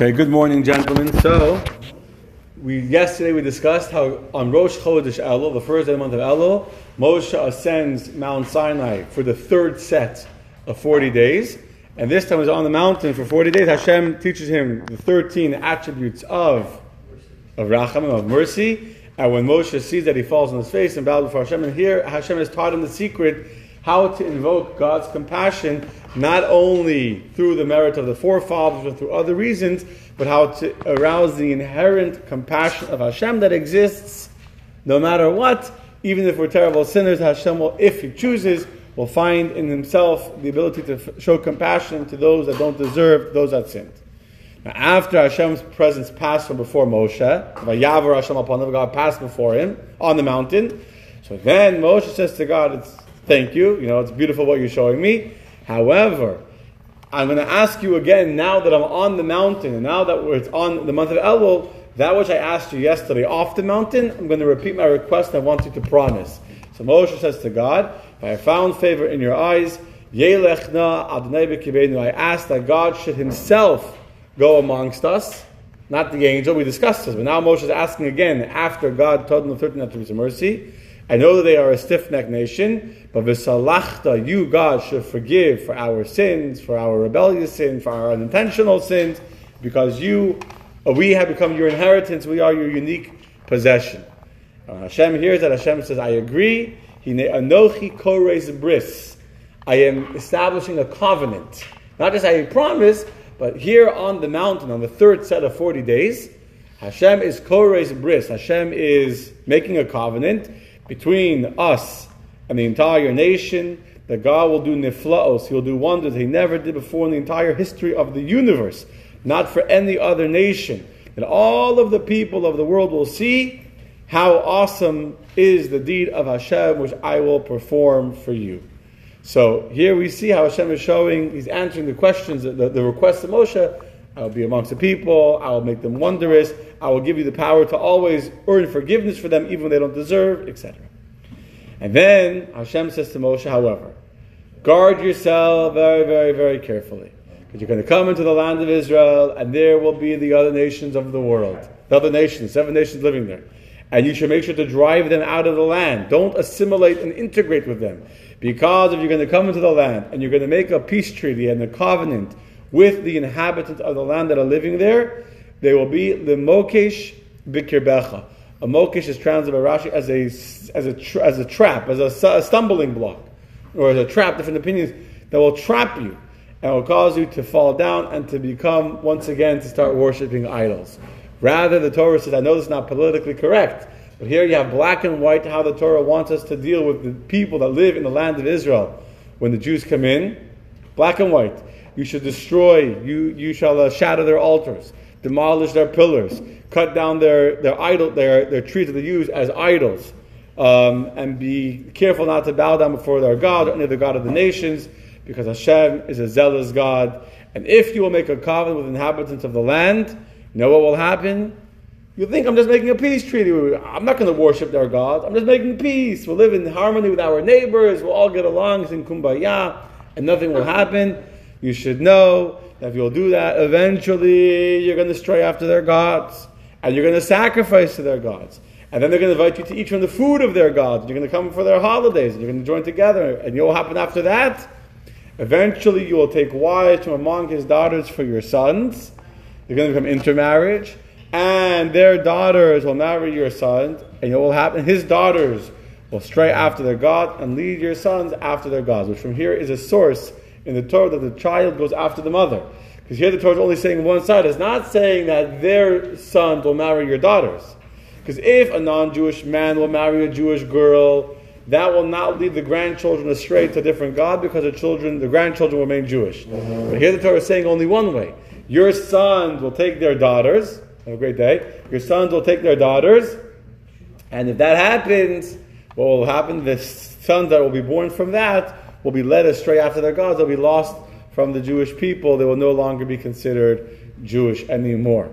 Okay, good morning, gentlemen. So, we yesterday we discussed how on Rosh Chodesh Elul, the first day of the month of Elul, Moshe ascends Mount Sinai for the third set of 40 days. And this time he's on the mountain for 40 days. Hashem teaches him the 13 attributes of, of Rachamim, of mercy. And when Moshe sees that he falls on his face and bows before Hashem, and here Hashem has taught him the secret how to invoke God's compassion, not only through the merit of the forefathers or through other reasons, but how to arouse the inherent compassion of Hashem that exists no matter what, even if we're terrible sinners, Hashem will, if He chooses, will find in Himself the ability to show compassion to those that don't deserve, those that sinned. Now, after Hashem's presence passed from before Moshe, Vayavar Hashem upon him, God passed before him on the mountain. So then Moshe says to God, it's, Thank you. You know, it's beautiful what you're showing me. However, I'm going to ask you again now that I'm on the mountain and now that it's on the month of Elul, that which I asked you yesterday off the mountain, I'm going to repeat my request. I want you to promise. So Moshe says to God, I found favor in your eyes, I ask that God should himself go amongst us, not the angel. We discussed this, but now Moshe is asking again after God told him the 13 attributes of mercy. I know that they are a stiff necked nation, but v'salachta, you, God, should forgive for our sins, for our rebellious sins, for our unintentional sins, because you, uh, we have become your inheritance, we are your unique possession. Uh, Hashem hears that Hashem says, I agree. He anochi kores bris. I am establishing a covenant. Not just a promise, but here on the mountain, on the third set of 40 days, Hashem is kores bris. Hashem is making a covenant between us and the entire nation, that God will do niflaos, He'll do wonders He never did before in the entire history of the universe, not for any other nation. That all of the people of the world will see how awesome is the deed of Hashem, which I will perform for you. So here we see how Hashem is showing, He's answering the questions, the, the requests of Moshe. I will be amongst the people. I will make them wondrous. I will give you the power to always earn forgiveness for them, even when they don't deserve, etc. And then Hashem says to Moshe, however, guard yourself very, very, very carefully. Because you're going to come into the land of Israel, and there will be the other nations of the world. The other nations, seven nations living there. And you should make sure to drive them out of the land. Don't assimilate and integrate with them. Because if you're going to come into the land and you're going to make a peace treaty and a covenant with the inhabitants of the land that are living there, they will be the Mokesh Bikirbecha. A mokish is translated by Rashi as a, as a, as a trap, as a, a stumbling block, or as a trap, different opinions, that will trap you and will cause you to fall down and to become, once again, to start worshiping idols. Rather, the Torah says, I know this is not politically correct, but here you have black and white how the Torah wants us to deal with the people that live in the land of Israel. When the Jews come in, black and white, you should destroy, you, you shall uh, shatter their altars, demolish their pillars, cut down their, their idol, their, their trees that they use as idols, um, and be careful not to bow down before their God or any other God of the nations, because Hashem is a zealous God. And if you will make a covenant with inhabitants of the land, you know what will happen? You think I'm just making a peace treaty. I'm not going to worship their God. I'm just making peace. We'll live in harmony with our neighbors. We'll all get along. It's in kumbaya, and nothing will happen. You should know if you'll do that, eventually you're going to stray after their gods and you're going to sacrifice to their gods. And then they're going to invite you to eat from the food of their gods. You're going to come for their holidays. And you're going to join together. And you know what will happen after that? Eventually, you will take wives from among his daughters for your sons. They're going to become intermarriage. And their daughters will marry your sons. And what will happen? His daughters will stray after their God and lead your sons after their gods. Which from here is a source in the Torah that the child goes after the mother. Because here the Torah is only saying one side. It's not saying that their sons will marry your daughters. Because if a non Jewish man will marry a Jewish girl, that will not lead the grandchildren astray to a different God because the children, the grandchildren will remain Jewish. But here the Torah is saying only one way. Your sons will take their daughters. Have a great day. Your sons will take their daughters. And if that happens, what will happen? The sons that will be born from that will be led astray after their gods. They'll be lost from the Jewish people, they will no longer be considered Jewish anymore.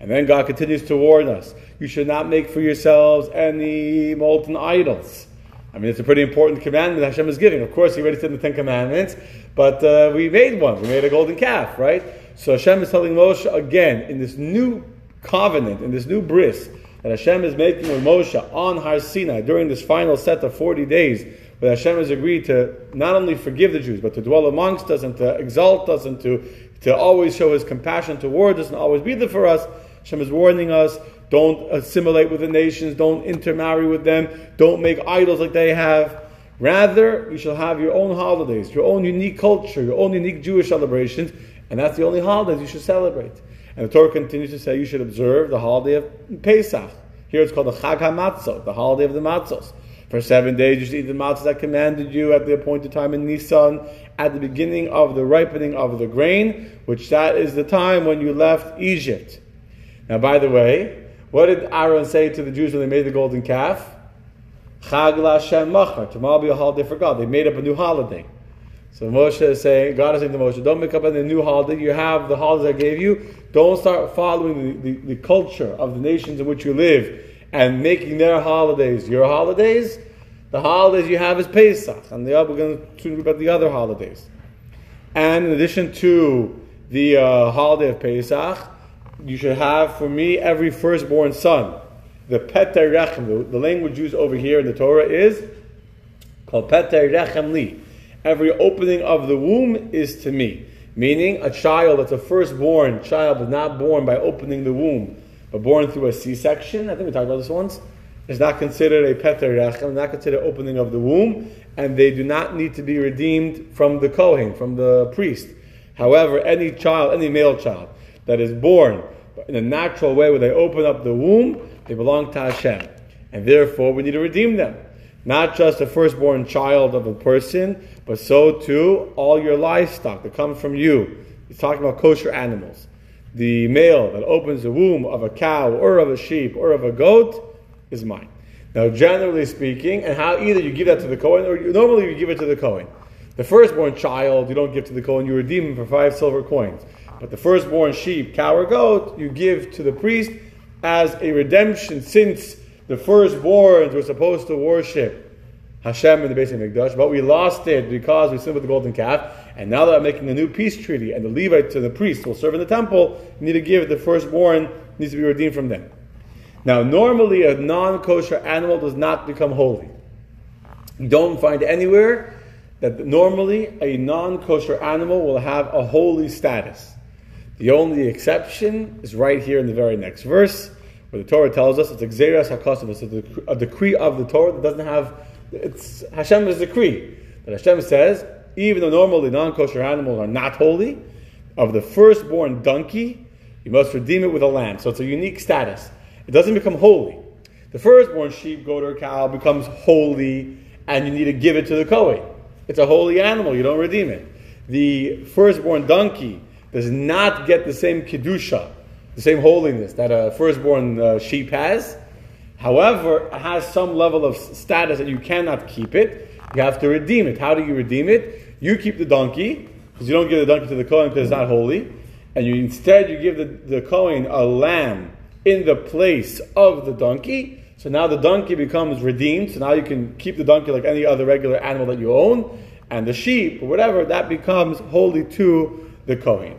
And then God continues to warn us you should not make for yourselves any molten idols. I mean, it's a pretty important commandment that Hashem is giving. Of course, He already said in the Ten Commandments, but uh, we made one. We made a golden calf, right? So Hashem is telling Moshe again in this new covenant, in this new bris that Hashem is making with Moshe on Har Sinai during this final set of 40 days, where Hashem has agreed to not only forgive the Jews, but to dwell amongst us and to exalt us and to, to always show his compassion towards us and always be there for us. Hashem is warning us don't assimilate with the nations, don't intermarry with them, don't make idols like they have. Rather, you shall have your own holidays, your own unique culture, your own unique Jewish celebrations, and that's the only holidays you should celebrate. And the Torah continues to say you should observe the holiday of Pesach. Here it's called the Chag HaMatzot, the holiday of the matzos. For seven days you should eat the matzahs I commanded you at the appointed time in Nisan, at the beginning of the ripening of the grain, which that is the time when you left Egypt. Now, by the way, what did Aaron say to the Jews when they made the golden calf? Chag Lashem Machar. Tomorrow will be a holiday for God. They made up a new holiday. So Moshe is saying, God is saying to Moshe, don't make up a new holiday. You have the holidays I gave you. Don't start following the, the, the culture of the nations in which you live and making their holidays your holidays. The holidays you have is Pesach, and the other, we're going to talk about the other holidays. And in addition to the uh, holiday of Pesach, you should have for me every firstborn son. The Peter Rechem, the, language used over here in the Torah is called Peter Rechem Li. Every opening of the womb is to me. Meaning, a child that's a firstborn child, but not born by opening the womb, but born through a C section. I think we talked about this once. Is not considered a Peter Rechem, not considered opening of the womb, and they do not need to be redeemed from the Kohen, from the priest. However, any child, any male child, that is born in a natural way where they open up the womb, they belong to Hashem. And therefore, we need to redeem them. Not just the firstborn child of a person, but so too all your livestock that comes from you. He's talking about kosher animals. The male that opens the womb of a cow or of a sheep or of a goat is mine. Now, generally speaking, and how either you give that to the Kohen or you, normally you give it to the Kohen. The firstborn child you don't give to the Kohen, you redeem him for five silver coins. But the firstborn sheep, cow, or goat, you give to the priest as a redemption since the firstborns were supposed to worship Hashem in the Beis HaMikdash, but we lost it because we sinned with the golden calf. And now that I'm making a new peace treaty and the Levite to the priest will serve in the temple, you need to give the firstborn needs to be redeemed from them. Now, normally a non kosher animal does not become holy. You don't find anywhere that normally a non kosher animal will have a holy status. The only exception is right here in the very next verse, where the Torah tells us it's a gezeiras hakasuv, it's a decree of the Torah that doesn't have, it's Hashem's decree. That Hashem says, even though normally non-kosher animals are not holy, of the firstborn donkey, you must redeem it with a lamb. So it's a unique status. It doesn't become holy. The firstborn sheep, goat, or cow becomes holy, and you need to give it to the Kohen. It's a holy animal, you don't redeem it. The firstborn donkey does not get the same kedusha, the same holiness that a firstborn uh, sheep has. However, it has some level of status that you cannot keep it. You have to redeem it. How do you redeem it? You keep the donkey because you don't give the donkey to the Kohen because it's not holy, and you instead you give the, the Kohen a lamb in the place of the donkey. So now the donkey becomes redeemed. So now you can keep the donkey like any other regular animal that you own, and the sheep or whatever that becomes holy to the Kohen.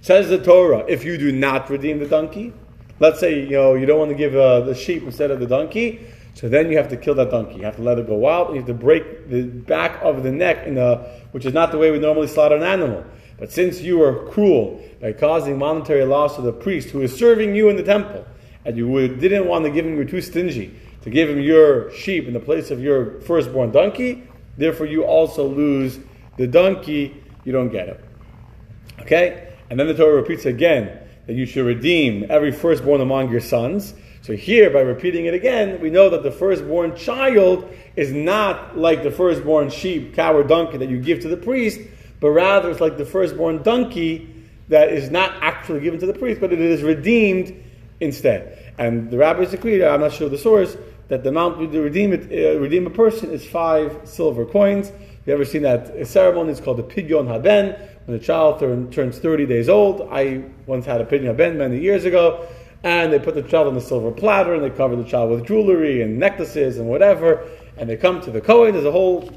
Says the Torah, if you do not redeem the donkey, let's say you know you don't want to give uh, the sheep instead of the donkey, so then you have to kill that donkey. You have to let it go out. You have to break the back of the neck, in a, which is not the way we normally slaughter an animal. But since you were cruel by causing monetary loss to the priest who is serving you in the temple, and you didn't want to give him, you too stingy to give him your sheep in the place of your firstborn donkey, therefore you also lose the donkey, you don't get it. Okay? And then the Torah repeats again that you should redeem every firstborn among your sons. So here, by repeating it again, we know that the firstborn child is not like the firstborn sheep, cow, or donkey that you give to the priest, but rather it's like the firstborn donkey that is not actually given to the priest, but it is redeemed instead. And the rabbis agreed, I'm not sure the source, that the amount to redeem, it, uh, redeem a person is five silver coins. You ever seen that ceremony? It's called the Pidyon Haben, when a child turn, turns 30 days old. I once had a Pidyon Ben many years ago, and they put the child on the silver platter, and they cover the child with jewelry and necklaces and whatever, and they come to the Kohen. There's a whole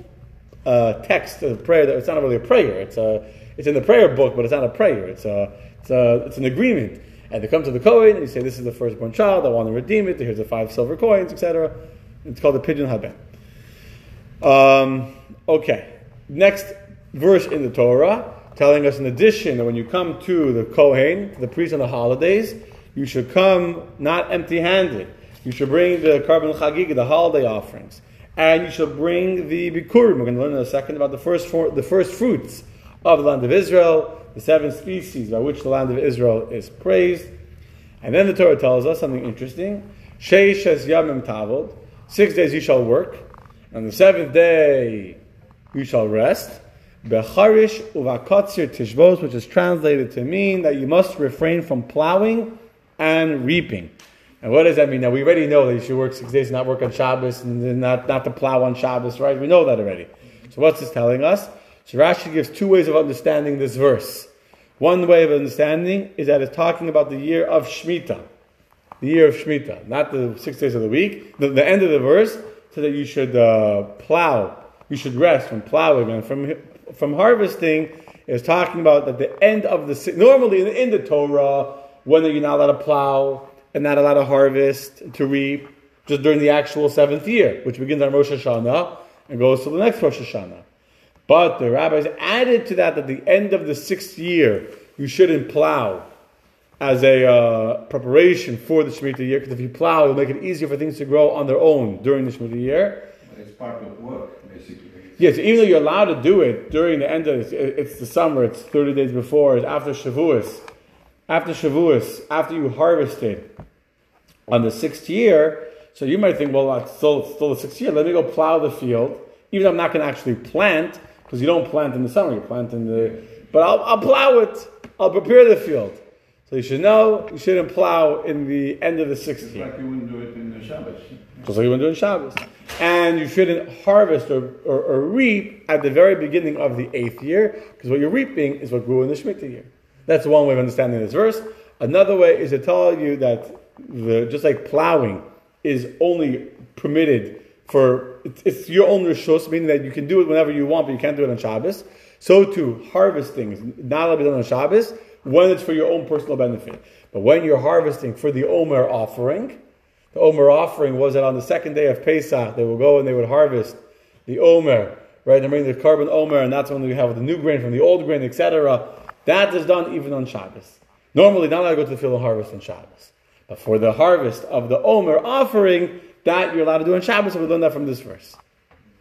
uh, text of prayer that it's not really a prayer. It's a it's in the prayer book, but it's not a prayer. It's a It's, a, it's an agreement. And they come to the Kohen and you say, This is the firstborn child, I want to redeem it, here's the five silver coins, etc. It's called the pidyon haben. Um, okay, next verse in the Torah telling us in addition that when you come to the Kohen, to the priest on the holidays, you should come not empty handed. You should bring the korban chagig, the holiday offerings. And you should bring the bikurim. We're going to learn in a second about the first, the first fruits of the land of Israel, the seven species by which the land of Israel is praised. And then the Torah tells us something interesting. Sheish yamim tavod. Six days you shall work. On the seventh day you shall rest. Becharish uvakotzir tishbos, which is translated to mean that you must refrain from plowing and reaping. And what does that mean? Now we already know that you should work six days, not work on Shabbos, and not, not to plow on Shabbos, right? We know that already. So what's this telling us? So Rashi gives two ways of understanding this verse. One way of understanding is that it's talking about the year of Shemitah. The year of Shemitah, not the six days of the week. The, the end of the verse so that you should uh, plow, you should rest from plowing and from from harvesting is talking about that the end of the normally in, in the Torah when are you're not allowed to plow and not allowed to harvest to reap just during the actual seventh year, which begins on Rosh Hashanah and goes to the next Rosh Hashanah. But the rabbis added to that at the end of the sixth year you shouldn't plow as a uh, preparation for the Shemitah year, because if you plow, it'll make it easier for things to grow on their own during the Shemitah year. It's part of work, basically. Yes, even though you're allowed to do it during the end of it's the summer, it's 30 days before, it's after Shavuos. After Shavuos, after you harvested on the sixth year, so you might think, well, it's still, it's still the sixth year, let me go plow the field, even though I'm not going to actually plant, because you don't plant in the summer, you plant in the, but I'll, I'll plow it, I'll prepare the field. So you should know you shouldn't plow in the end of the sixth Just year. like you wouldn't do it in the Shabbos. Just like you wouldn't do it in Shabbos. And you shouldn't harvest or, or, or reap at the very beginning of the eighth year, because what you're reaping is what grew in the Shemitah year. That's one way of understanding this verse. Another way is to tell you that the, just like plowing is only permitted for, it's, it's your own rishus, meaning that you can do it whenever you want, but you can't do it on Shabbos. So too, harvesting not allowed to be done on Shabbos when it's for your own personal benefit. But when you're harvesting for the Omer offering, the Omer offering was that on the second day of Pesach, they would go and they would harvest the Omer, right? They bring the korban Omer, and that's when we have the new grain from the old grain, etc. That is done even on Shabbos. Normally, not allowed to go to the field and harvest on Shabbos. But for the harvest of the Omer offering, that you're allowed to do on Shabbos, and we learned that from this verse.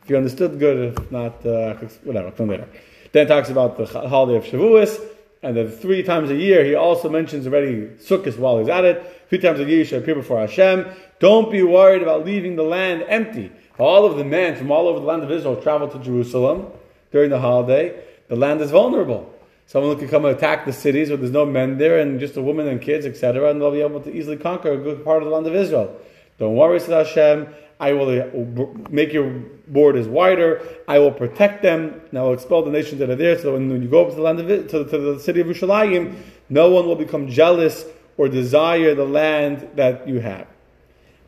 If you understood, good. If not, uh, whatever, come later. Then talks about the holiday of Shavuos, and then three times a year, he also mentions already Sukkot while he's at it. Three times a year, you should appear before Hashem. Don't be worried about leaving the land empty. All of the men from all over the land of Israel travel to Jerusalem during the holiday. The land is vulnerable. Someone could come and attack the cities where there's no men there and just a woman and kids, etc., and they'll be able to easily conquer a good part of the land of Israel. Don't worry, said Hashem. I will uh, make your borders wider. I will protect them, and I will expel the nations that are there. So when, you go up to the land of to, to the city of Yerushalayim, no one will become jealous or desire the land that you have.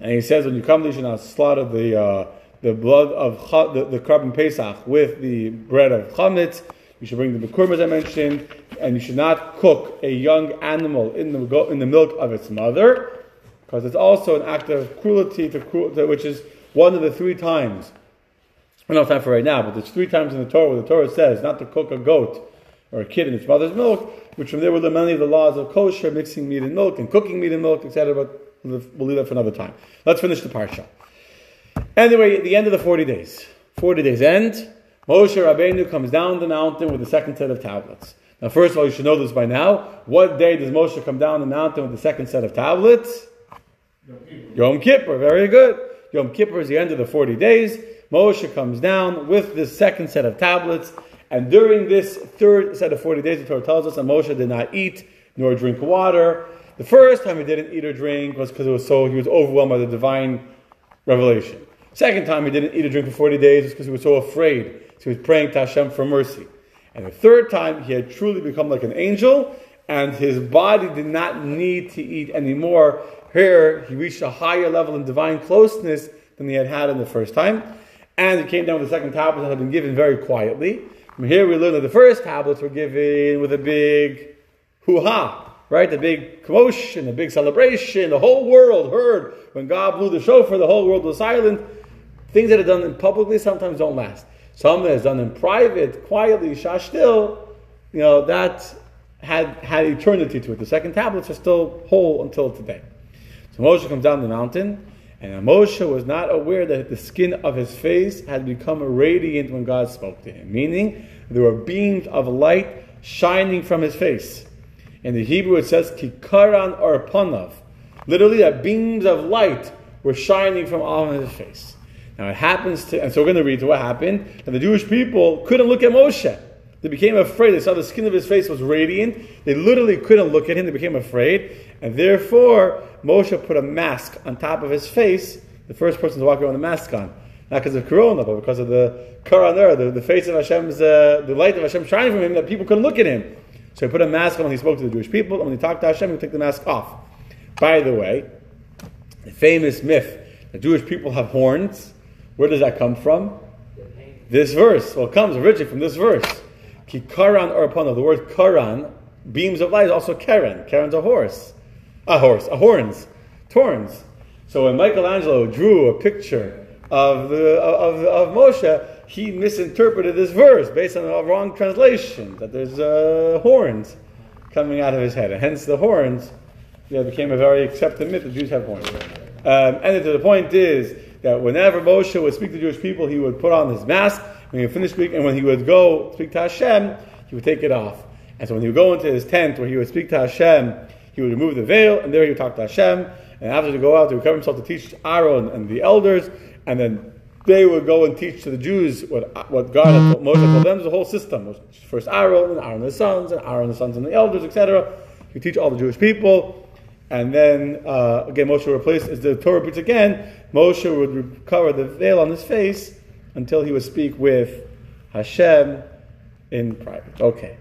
And he says, when you come, you should not slaughter the uh, the blood of the, the pesach with the bread of chametz. You should bring the bikurim, as I mentioned, and you should not cook a young animal in the in the milk of its mother because it's also an act of cruelty to, which is one of the three times. I don't have time for right now, but there's three times in the Torah where the Torah says not to cook a goat or a kid in its mother's milk, which from there will learn many of the laws of kosher, mixing meat and milk, and cooking meat and milk, etc. But we'll leave that for another time. Let's finish the parsha. Anyway, at the end of the 40 days, 40 days end, Moshe Rabbeinu comes down the mountain with the second set of tablets. Now, first of all, you should know this by now. What day does Moshe come down the mountain with the second set of tablets? Yom Kippur, very good. Yom Kippur is the end of the 40 days. Moshe comes down with the second set of tablets, and during this third set of 40 days, the Torah tells us that Moshe did not eat nor drink water. The first time he didn't eat or drink was because it was so he was overwhelmed by the divine revelation. Second time he didn't eat or drink for 40 days was because he was so afraid. So he was praying to Hashem for mercy. And the third time he had truly become like an angel, and his body did not need to eat anymore here, he reached a higher level in divine closeness than he had had in the first time. And he came down with the second tablet that had been given very quietly. From here, we learn that the first tablets were given with a big hoo ha, right? The big commotion, the big celebration, the whole world heard when God blew the shofar, the whole world was silent. Things that are done publicly sometimes don't last. Some that is done in private, quietly, shashtil, you know, that had had eternity to it. The second tablets are still whole until today. So Moshe comes down the mountain, and Moshe was not aware that the skin of his face had become radiant when God spoke to him, meaning there were beams of light shining from his face. In the Hebrew it says kikaran or. Literally, that beams of light were shining from on his face. Now it happens to, and so we're going to read to what happened. And the Jewish people couldn't look at Moshe. They became afraid. They saw the skin of his face was radiant. They literally couldn't look at him. They became afraid. And therefore, Moshe put a mask on top of his face, the first person to walk around with a mask on. Not because of Corona, but because of the Karaner, the, the face of Hashem's, uh, the light of Hashem shining from him, that people couldn't look at him. So he put a mask on when he spoke to the Jewish people, and when he talked to Hashem, he took the mask off. By the way, the famous myth that Jewish people have horns, where does that come from? This verse. Well, it comes originally from this verse. Ki karan or The word karan, beams of light, is also karen. Karen's a horse. A horse, a horns. Torns. So when Michelangelo drew a picture of, the, of, of Moshe, he misinterpreted this verse based on a wrong translation, that there's uh, horns coming out of his head. And hence the horns became a very accepted myth that Jews have horns. Um, and the point is that whenever Moshe would speak to Jewish people, he would put on his mask, when he would finish speaking, and when he would go speak to Hashem, he would take it off. And so when he would go into his tent where he would speak to Hashem, he would remove the veil, and there he would talk to Hashem. And after he would go out, he would cover himself to teach Aaron and the elders, and then they would go and teach to the Jews what, what God had told, Moshe told them. There's a whole system. First Aaron, and Aaron and his sons, and Aaron and the sons and the elders, etc. He would teach all the Jewish people. And then, uh, again, Moshe would replace, as the Torah repeats again, Moshe would cover the veil on his face until he would speak with Hashem in private. Okay.